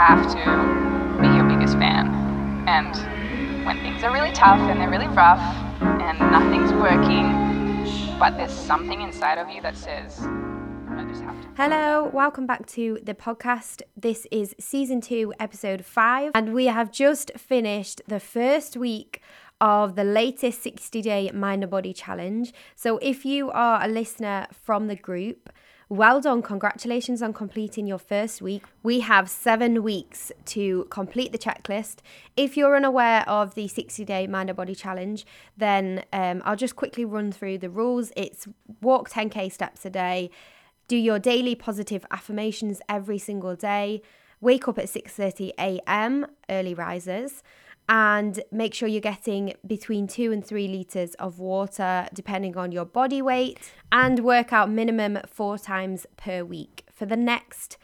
have to be your biggest fan. And when things are really tough and they're really rough and nothing's working, but there's something inside of you that says. Hello, welcome back to the podcast. This is season two, episode five, and we have just finished the first week of the latest 60 day Mind and Body Challenge. So, if you are a listener from the group, well done. Congratulations on completing your first week. We have seven weeks to complete the checklist. If you're unaware of the 60 day Mind and Body Challenge, then um, I'll just quickly run through the rules. It's walk 10k steps a day, do your daily positive affirmations every single day, wake up at 6:30 a.m. early risers and make sure you're getting between two and three litres of water depending on your body weight and work out minimum four times per week for the next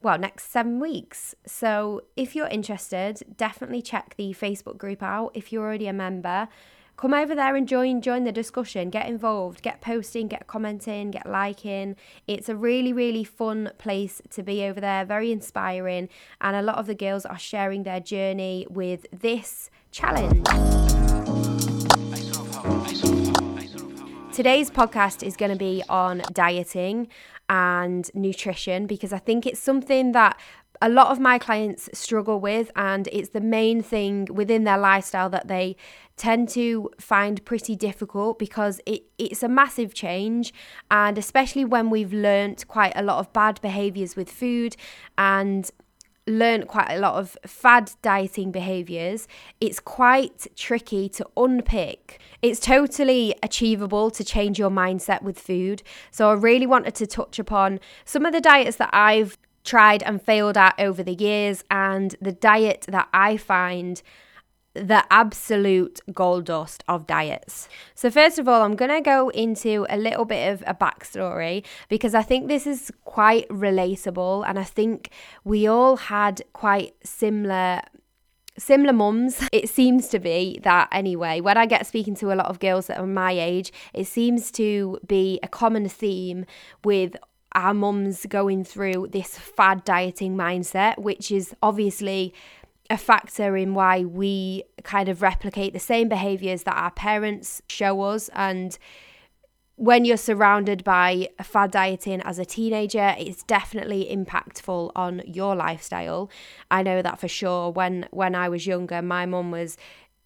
well next seven weeks. So if you're interested definitely check the facebook group out if you're already a member come over there and join join the discussion. Get involved get posting get commenting get liking. It's a really really fun place to be over there very inspiring. And a lot of the girls are sharing their journey with this challenge. Today's podcast is going to be on dieting and nutrition because I think it's something that a lot of my clients struggle with, and it's the main thing within their lifestyle that they tend to find pretty difficult because it, it's a massive change. And especially when we've learnt quite a lot of bad behaviors with food and learnt quite a lot of fad dieting behaviors, it's quite tricky to unpick. It's totally achievable to change your mindset with food. So, I really wanted to touch upon some of the diets that I've tried and failed at over the years, and the diet that I find the absolute gold dust of diets. So, first of all, I'm going to go into a little bit of a backstory because I think this is quite relatable, and I think we all had quite similar similar mums. It seems to be that anyway. When I get speaking to a lot of girls that are my age, it seems to be a common theme with our mums going through this fad dieting mindset, which is obviously a factor in why we kind of replicate the same behaviors that our parents show us and when you're surrounded by fad dieting as a teenager, it's definitely impactful on your lifestyle. I know that for sure. When when I was younger, my mum was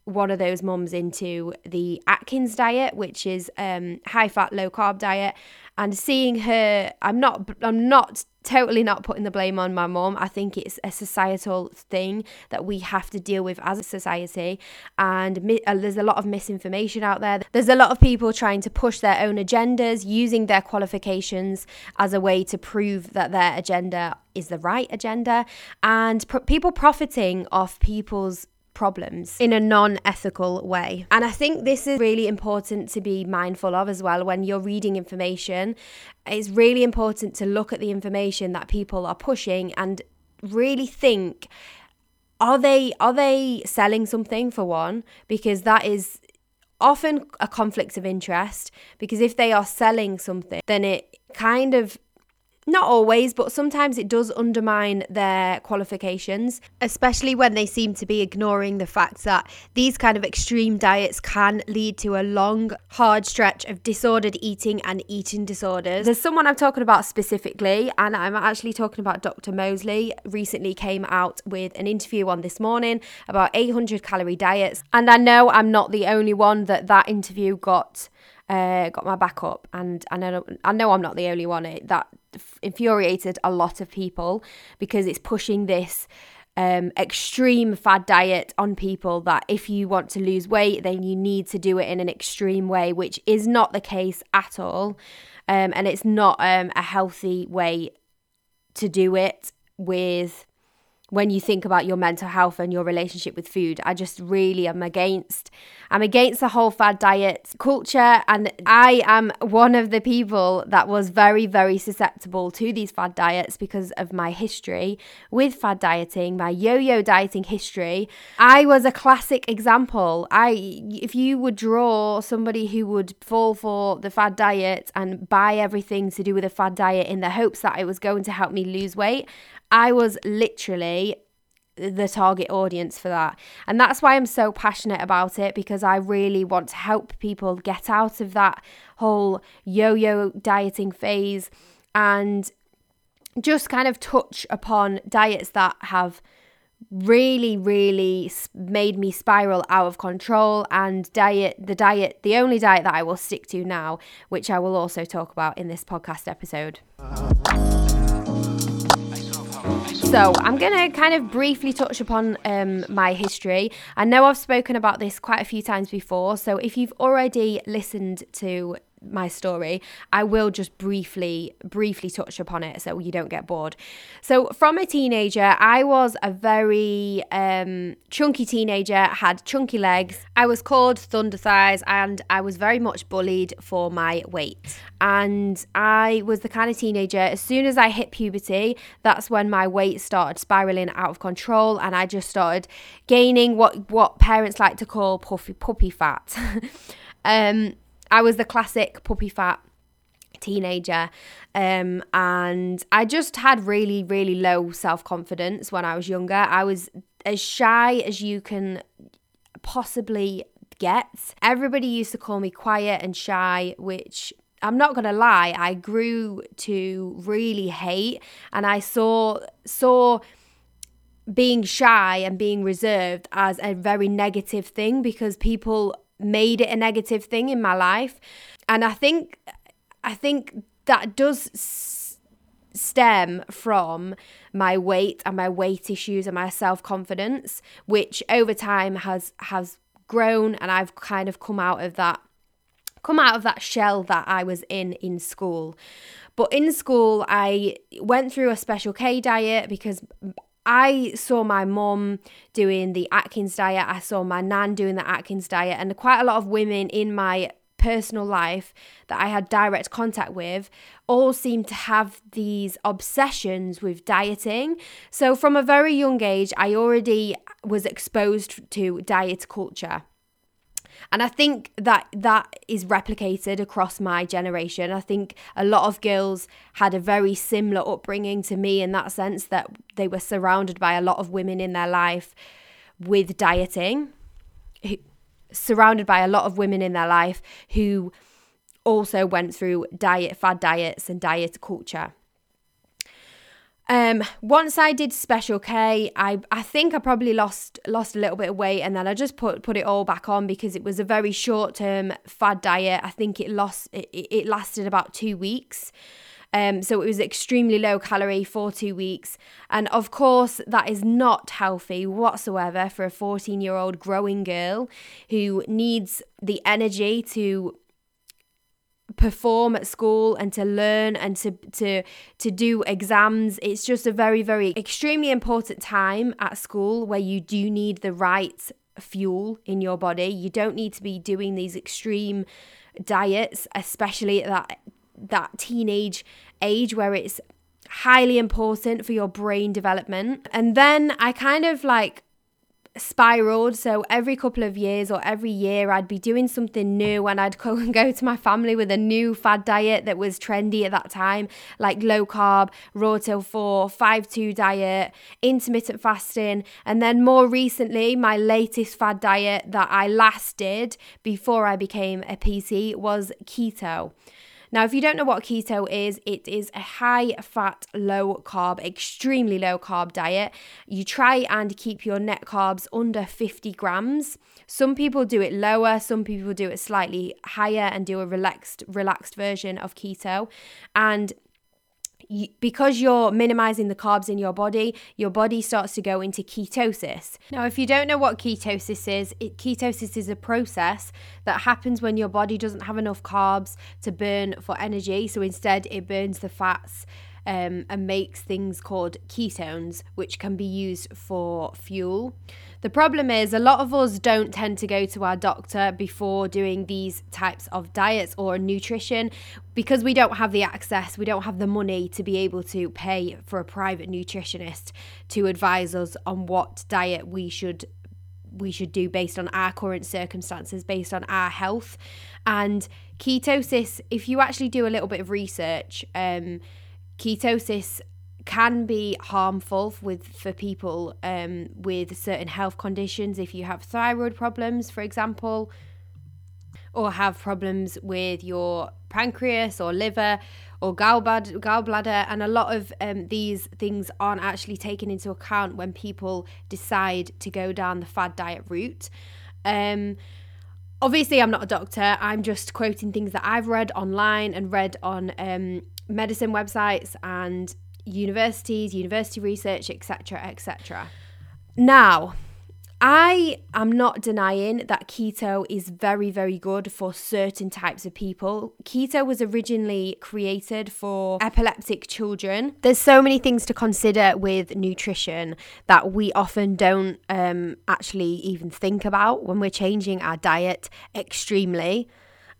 one of those mums into the Atkins diet, which is um, high fat, low carb diet. And seeing her, I'm not, I'm not totally not putting the blame on my mom I think it's a societal thing that we have to deal with as a society. And mi- uh, there's a lot of misinformation out there. There's a lot of people trying to push their own agendas, using their qualifications as a way to prove that their agenda is the right agenda, and pr- people profiting off people's problems in a non ethical way. And I think this is really important to be mindful of as well when you're reading information. It's really important to look at the information that people are pushing and really think are they are they selling something for one because that is often a conflict of interest because if they are selling something then it kind of not always, but sometimes it does undermine their qualifications, especially when they seem to be ignoring the fact that these kind of extreme diets can lead to a long, hard stretch of disordered eating and eating disorders. There's someone I'm talking about specifically, and I'm actually talking about Dr. Mosley. Recently came out with an interview on this morning about 800 calorie diets, and I know I'm not the only one that that interview got uh, got my back up, and I know I know I'm not the only one that infuriated a lot of people because it's pushing this um, extreme fad diet on people that if you want to lose weight, then you need to do it in an extreme way, which is not the case at all, um, and it's not um, a healthy way to do it with when you think about your mental health and your relationship with food. I just really am against I'm against the whole fad diet culture and I am one of the people that was very very susceptible to these fad diets because of my history with fad dieting, my yo-yo dieting history. I was a classic example. I if you would draw somebody who would fall for the fad diet and buy everything to do with a fad diet in the hopes that it was going to help me lose weight, I was literally the target audience for that. And that's why I'm so passionate about it because I really want to help people get out of that whole yo yo dieting phase and just kind of touch upon diets that have really really made me spiral out of control and diet the diet the only diet that I will stick to now which I will also talk about in this podcast episode. So, I'm going to kind of briefly touch upon um, my history. I know I've spoken about this quite a few times before. So, if you've already listened to my story, I will just briefly briefly touch upon it so you don't get bored. So from a teenager, I was a very um, chunky teenager, had chunky legs. I was called thunder thighs and I was very much bullied for my weight. And I was the kind of teenager as soon as I hit puberty, that's when my weight started spiraling out of control and I just started gaining what what parents like to call puffy puppy fat. um I was the classic puppy fat teenager um, and I just had really really low self-confidence when I was younger. I was as shy as you can possibly get. Everybody used to call me quiet and shy, which I'm not going to lie, I grew to really hate and I saw saw being shy and being reserved as a very negative thing because people made it a negative thing in my life. And I think I think that does s- stem from my weight and my weight issues and my self-confidence, which over time has has grown and I've kind of come out of that come out of that shell that I was in in school. But in school, I went through a special K diet because I saw my mum doing the Atkins diet. I saw my nan doing the Atkins diet, and quite a lot of women in my personal life that I had direct contact with all seemed to have these obsessions with dieting. So, from a very young age, I already was exposed to diet culture. And I think that that is replicated across my generation. I think a lot of girls had a very similar upbringing to me in that sense that they were surrounded by a lot of women in their life with dieting, surrounded by a lot of women in their life who also went through diet fad diets and diet culture. Um, once I did Special K, I I think I probably lost lost a little bit of weight, and then I just put put it all back on because it was a very short term fad diet. I think it lost it, it lasted about two weeks. Um, so it was extremely low calorie for two weeks. And of course, that is not healthy whatsoever for a 14 year old growing girl who needs the energy to perform at school and to learn and to to to do exams. It's just a very very extremely important time at school where you do need the right fuel in your body. You don't need to be doing these extreme diets especially at that that teenage age where it's highly important for your brain development. And then i kind of like spiraled. So every couple of years or every year, I'd be doing something new and I'd go and go to my family with a new fad diet that was trendy at that time, like low carb, raw till four, 5 2 diet, intermittent fasting. And then more recently, my latest fad diet that I last did before I became a PT was keto. Now, if you don't know what keto is, it is a high fat, low carb, extremely low carb diet. You try and keep your net carbs under 50 grams. Some people do it lower, some people do it slightly higher and do a relaxed relaxed version of keto. And because you're minimizing the carbs in your body, your body starts to go into ketosis. Now, if you don't know what ketosis is, it, ketosis is a process that happens when your body doesn't have enough carbs to burn for energy. So instead, it burns the fats um, and makes things called ketones, which can be used for fuel. The problem is, a lot of us don't tend to go to our doctor before doing these types of diets or nutrition because we don't have the access, we don't have the money to be able to pay for a private nutritionist to advise us on what diet we should we should do based on our current circumstances, based on our health. And ketosis, if you actually do a little bit of research, um, ketosis can be harmful with for people um, with certain health conditions. If you have thyroid problems, for example, or have problems with your pancreas or liver or gallbladder, gallbladder and a lot of um, these things aren't actually taken into account when people decide to go down the fad diet route. Um, obviously, I'm not a doctor. I'm just quoting things that I've read online and read on um, medicine websites and universities, university research, etc., etc. Now, I am not denying that keto is very, very good for certain types of people. Keto was originally created for epileptic children. There's so many things to consider with nutrition that we often don't um, actually even think about when we're changing our diet extremely.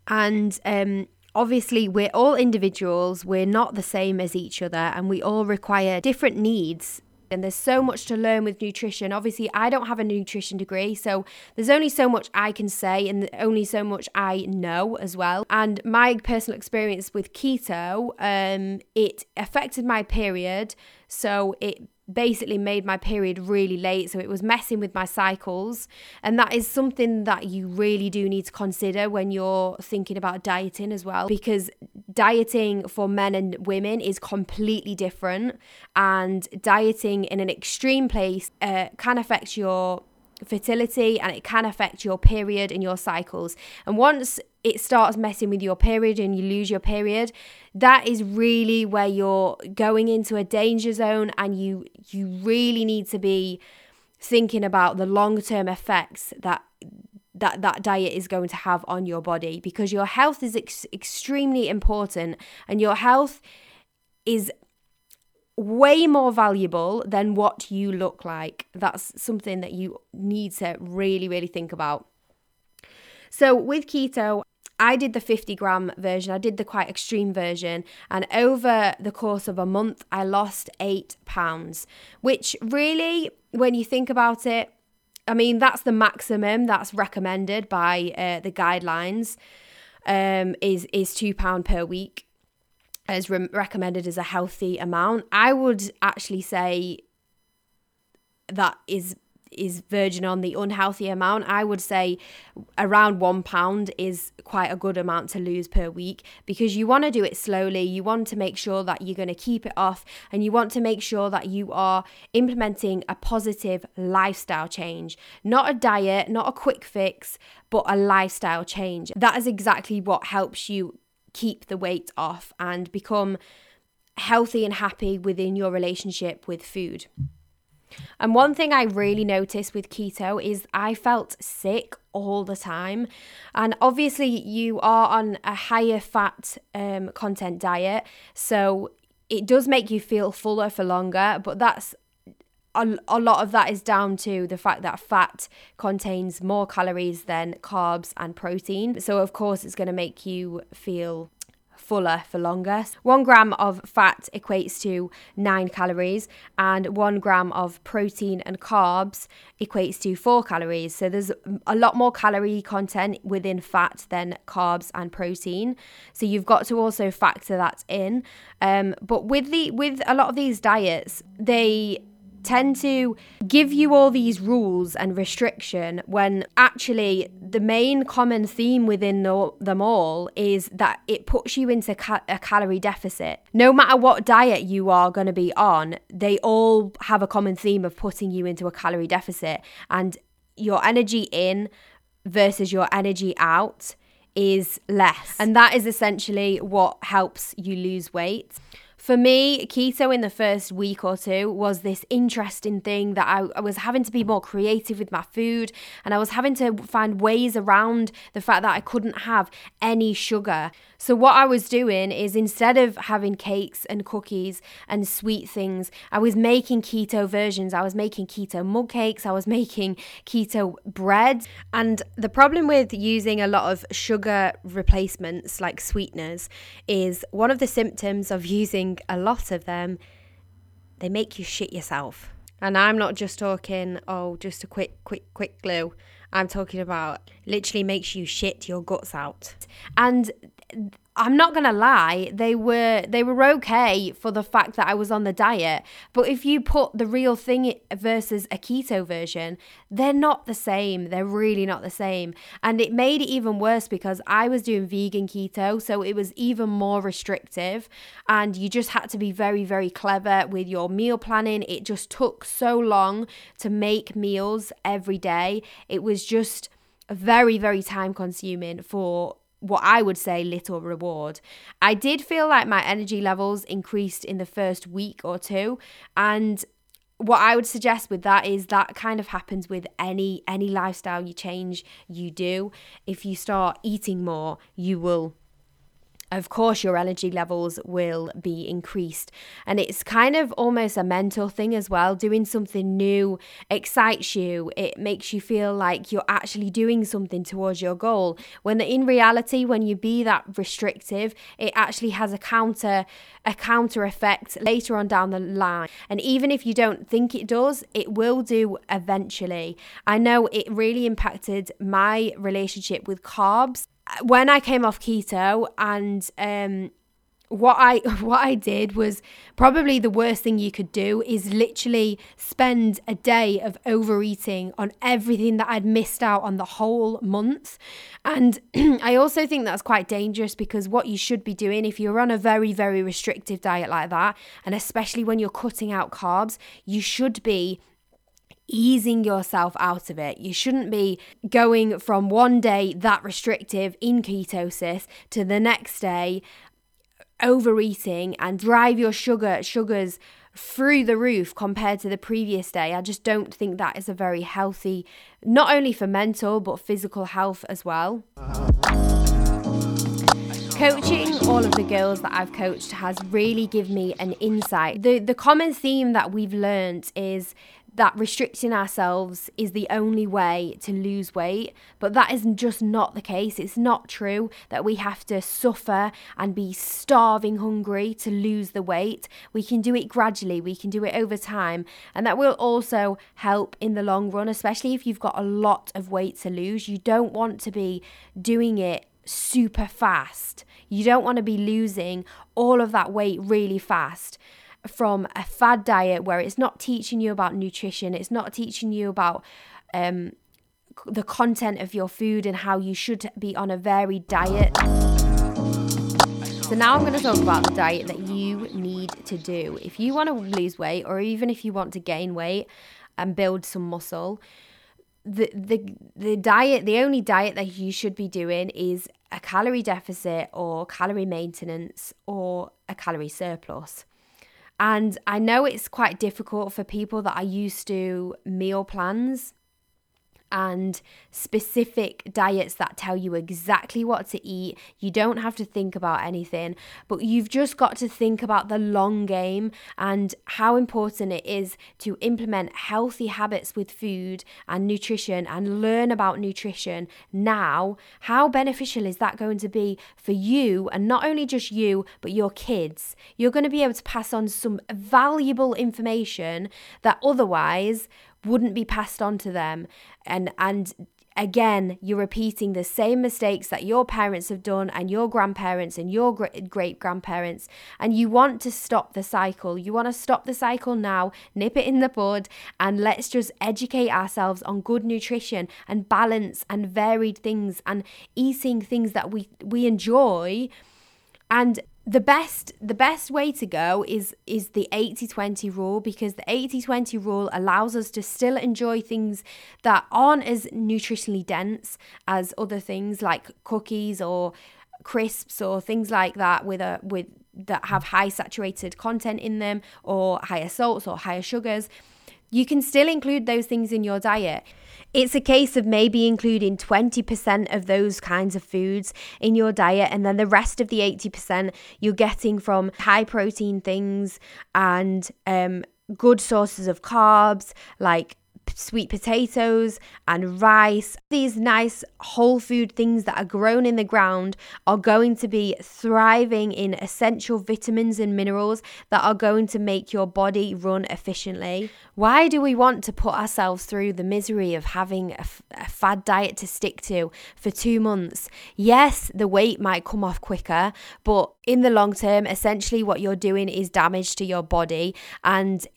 And um, obviously we're all individuals, we're not the same as each other, and we all require different needs and there's so much to learn with nutrition. Obviously, I don't have a nutrition degree, so there's only so much I can say and only so much I know as well. And my personal experience with keto, um, it affected my period, so it basically made my period really late so it was messing with my cycles. And that is something that you really do need to consider when you're thinking about dieting as well because dieting for men and women is completely different and dieting in an extreme place uh, can affect your fertility and it can affect your period and your cycles. And once it starts messing with your period and you lose your period, that is really where you're going into a danger zone and you you really need to be thinking about the long-term effects that that that diet is going to have on your body because your health is ex- extremely important and your health is way more valuable than what you look like. That's something that you need to really, really think about. So, with keto, I did the 50 gram version, I did the quite extreme version, and over the course of a month, I lost eight pounds, which really, when you think about it, I mean, that's the maximum that's recommended by uh, the guidelines. Um, is is two pound per week as re- recommended as a healthy amount. I would actually say that is is verging on the unhealthy amount. I would say around one pound is quite a good amount to lose per week because you want to do it slowly. You want to make sure that you're going to keep it off and you want to make sure that you are implementing a positive lifestyle change, not a diet, not a quick fix, but a lifestyle change. That is exactly what helps you keep the weight off and become healthy and happy within your relationship with food. And one thing I really noticed with keto is I felt sick all the time. And obviously, you are on a higher fat um, content diet, so it does make you feel fuller for longer, but that's a, lot of that is down to the fact that fat contains more calories than carbs and protein. So, of course, it's going to make you feel fuller for longer. One gram of fat equates to nine calories, and one gram of protein and carbs equates to four calories. So there's a lot more calorie content within fat than carbs and protein. So you've got to also factor that in. Um, but with the with a lot of these diets, they tend to give you all these rules and restriction when actually the main common theme within the, them all is that it puts you into ca- a calorie deficit. No matter what diet you are going to be on, they all have a common theme of putting you into a calorie deficit and your energy in versus your energy out is less. And that is essentially what helps you lose weight. For me, keto in the first week or two was this interesting thing that I, I, was having to be more creative with my food and I was having to find ways around the fact that I couldn't have any sugar. So, what I was doing is instead of having cakes and cookies and sweet things, I was making keto versions. I was making keto mug cakes, I was making keto bread. And the problem with using a lot of sugar replacements like sweeteners is one of the symptoms of using a lot of them, they make you shit yourself. And I'm not just talking, oh, just a quick, quick, quick glue. I'm talking about literally makes you shit your guts out. And I'm not gonna lie, they were they were okay for the fact that I was on the diet. But if you put the real thing versus a keto version, they're not the same. They're really not the same. And it made it even worse because I was doing vegan keto, so it was even more restrictive. And you just had to be very, very clever with your meal planning. It just took so long to make meals every day. It was just very, very time consuming for what I would say little reward. I did feel like my energy levels increased in the first week or two and what I would suggest with that is that kind of happens with any any lifestyle you change you do. If you start eating more, you will of course your energy levels will be increased. And it's kind of almost a mental thing as well. Doing something new excites you. It makes you feel like you're actually doing something towards your goal. When in reality when you be that restrictive it actually has a counter a counter effect later on down the line. And even if you don't think it does it will do eventually. I know it really impacted my relationship with carbs when I came off keto and um, what I what I did was probably the worst thing you could do is literally spend a day of overeating on everything that I'd missed out on the whole month. And I also think that's quite dangerous because what you should be doing if you're on a very very restrictive diet like that and especially when you're cutting out carbs, you should be easing yourself out of it. You shouldn't be going from one day that restrictive in ketosis to the next day overeating and drive your sugar sugars through the roof compared to the previous day. I just don't think that is a very healthy not only for mental but physical health as well. Coaching all of the girls that I've coached has really given me an insight. The the common theme that we've learned is that restricting ourselves is the only way to lose weight, but that is just not the case. It's not true that we have to suffer and be starving hungry to lose the weight. We can do it gradually, we can do it over time, and that will also help in the long run, especially if you've got a lot of weight to lose. You don't want to be doing it super fast. You don't want to be losing all of that weight really fast from a fad diet where it's not teaching you about nutrition, it's not teaching you about um, the content of your food and how you should be on a varied diet. So, now I'm going to talk about the diet that you need to do. If you want to lose weight, or even if you want to gain weight and build some muscle, the, the, the diet, the only diet that you should be doing is a calorie deficit or calorie maintenance or a calorie surplus. And I know it's quite difficult for people that are used to meal plans and specific diets that tell you exactly what to eat. You don't have to think about anything, but you've just got to think about the long game and how important it is to implement healthy habits with food and nutrition and learn about nutrition now. How beneficial is that going to be for you and not only just you, but your kids? You're going to be able to pass on some valuable information that otherwise wouldn't be passed on to them. And and again you're repeating the same mistakes that your parents have done and your grandparents and your great grandparents and you want to stop the cycle. You want to stop the cycle now nip it in the bud and let's just educate ourselves on good nutrition and balance and varied things and eating things that we we enjoy. And the best the best way to go is is the 80-20 rule because the 80-20 rule allows us to still enjoy things that aren't as nutritionally dense as other things like cookies or crisps or things like that with a with that have high saturated content in them or higher salts or higher sugars. You can still include those things in your diet it's a case of maybe including 20% of those kinds of foods in your diet, and then the rest of the 80% you're getting from high protein things and um, good sources of carbs like sweet potatoes and rice. These nice whole food things that are grown in the ground are going to be thriving in essential vitamins and minerals that are going to make your body run efficiently. Why do we want to put ourselves through the misery of having a, f- a fad diet to stick to for two months? Yes, the weight might come off quicker, but in the long term, essentially what you're doing is damage to your body and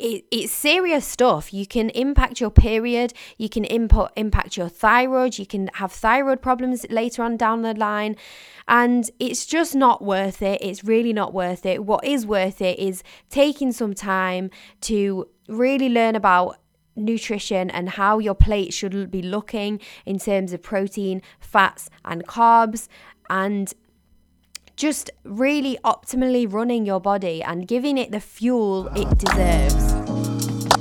it, it's serious stuff. You can impact your period, you can input, impact your thyroid, you can have thyroid problems later on down the line, and it's just not worth it. It's really not worth it. What is worth it is taking some time to really learn about nutrition and how your plate should be looking in terms of protein, fats, and carbs, and just really optimally running your body and giving it the fuel it deserves.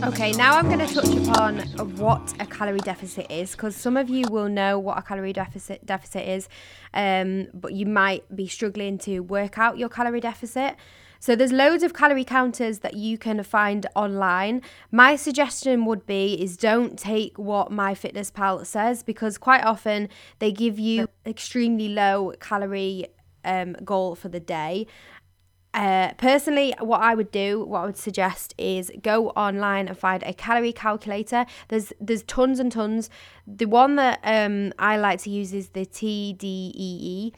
Okay, now I'm going to touch upon what a calorie deficit is because some of you will know what a calorie deficit deficit is, um, but you might be struggling to work out your calorie deficit. So there's loads of calorie counters that you can find online. My suggestion would be is don't take what MyFitnessPal says because quite often they give you extremely low calorie um, goal for the day. Uh, personally, what I would do, what I would suggest is go online and find a calorie calculator. There's there's tons and tons. The one that um, I like to use is the TDEE,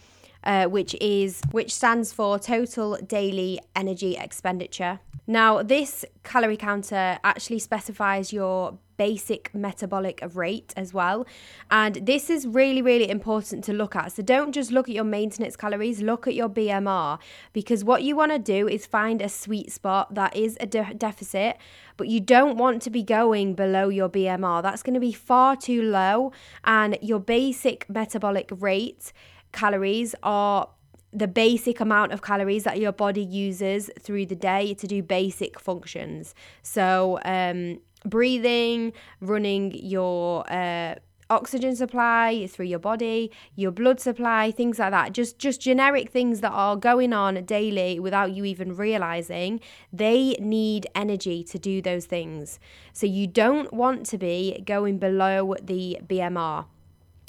uh, which is which stands for Total Daily Energy Expenditure. Now, this calorie counter actually specifies your basic metabolic rate as well. And this is really, really important to look at. So don't just look at your maintenance calories, look at your BMR because what you want to do is find a sweet spot that is a de- deficit, but you don't want to be going below your BMR. That's going to be far too low. And your basic metabolic rate calories are the basic amount of calories that your body uses through the day to do basic functions. So, um, breathing, running your uh, oxygen supply through your body, your blood supply, things like that. Just just generic things that are going on daily without you even realizing. They need energy to do those things. So you don't want to be going below the BMR.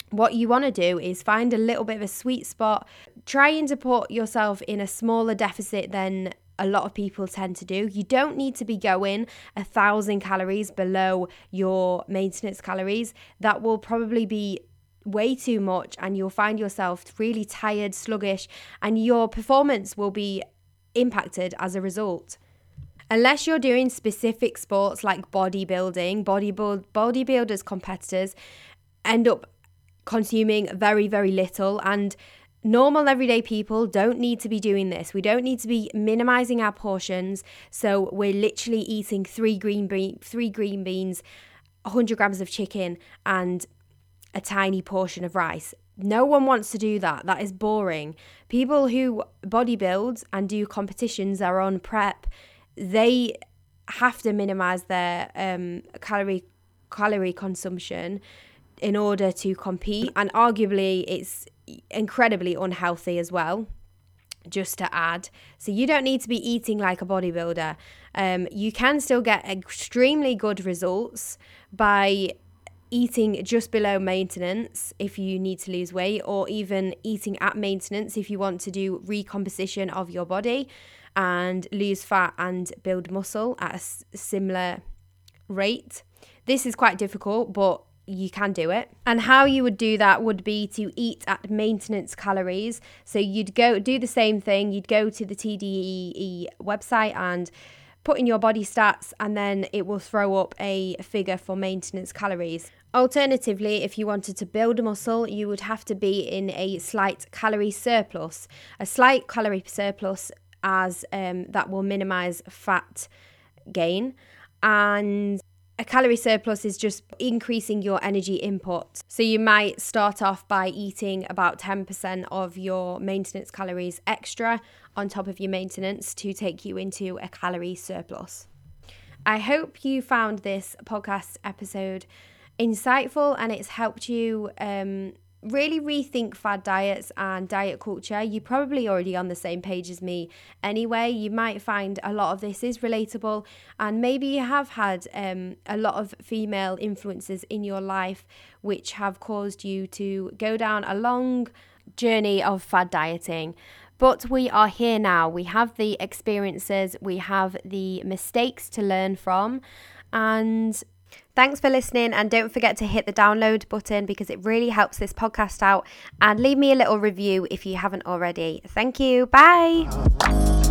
What you want to do is find a little bit of a sweet spot, trying to put yourself in a smaller deficit than a lot of people tend to do. You don't need to be going a thousand calories below your maintenance calories. That will probably be way too much, and you'll find yourself really tired, sluggish, and your performance will be impacted as a result. Unless you're doing specific sports like bodybuilding, bodybuild, bodybuilders, competitors end up consuming very, very little and normal everyday people don't need to be doing this. We don't need to be minimizing our portions. So we're literally eating three green be- three green beans, 100 grams of chicken, and a tiny portion of rice. No one wants to do that. That is boring. People who bodybuild and do competitions are on prep. They have to minimize their um, calorie calorie consumption in order to compete and arguably it's incredibly unhealthy as well just to add. So you don't need to be eating like a bodybuilder. Um, you can still get extremely good results by eating just below maintenance if you need to lose weight, or even eating at maintenance if you want to do recomposition of your body and lose fat and build muscle at a similar rate. This is quite difficult, but you can do it. And how you would do that would be to eat at maintenance calories. So you'd go do the same thing, you'd go to the TDEE website and put in your body stats, and then it will throw up a figure for maintenance calories. Alternatively, if you wanted to build a muscle, you would have to be in a slight calorie surplus. A slight calorie surplus, as um, that will minimize fat gain. And a calorie surplus is just increasing your energy input. So you might start off by eating about 10% of your maintenance calories extra on top of your maintenance to take you into a calorie surplus. I hope you found this podcast episode insightful and it's helped you um, really rethink fad diets and diet culture. You're probably already on the same page as me anyway. You might find a lot of this is relatable, and maybe you have had um, a lot of female influences in your life which have caused you to go down a long journey of fad dieting. But we are here now. We have the experiences, we have the mistakes to learn from, and Thanks for listening, and don't forget to hit the download button because it really helps this podcast out. And leave me a little review if you haven't already. Thank you. Bye.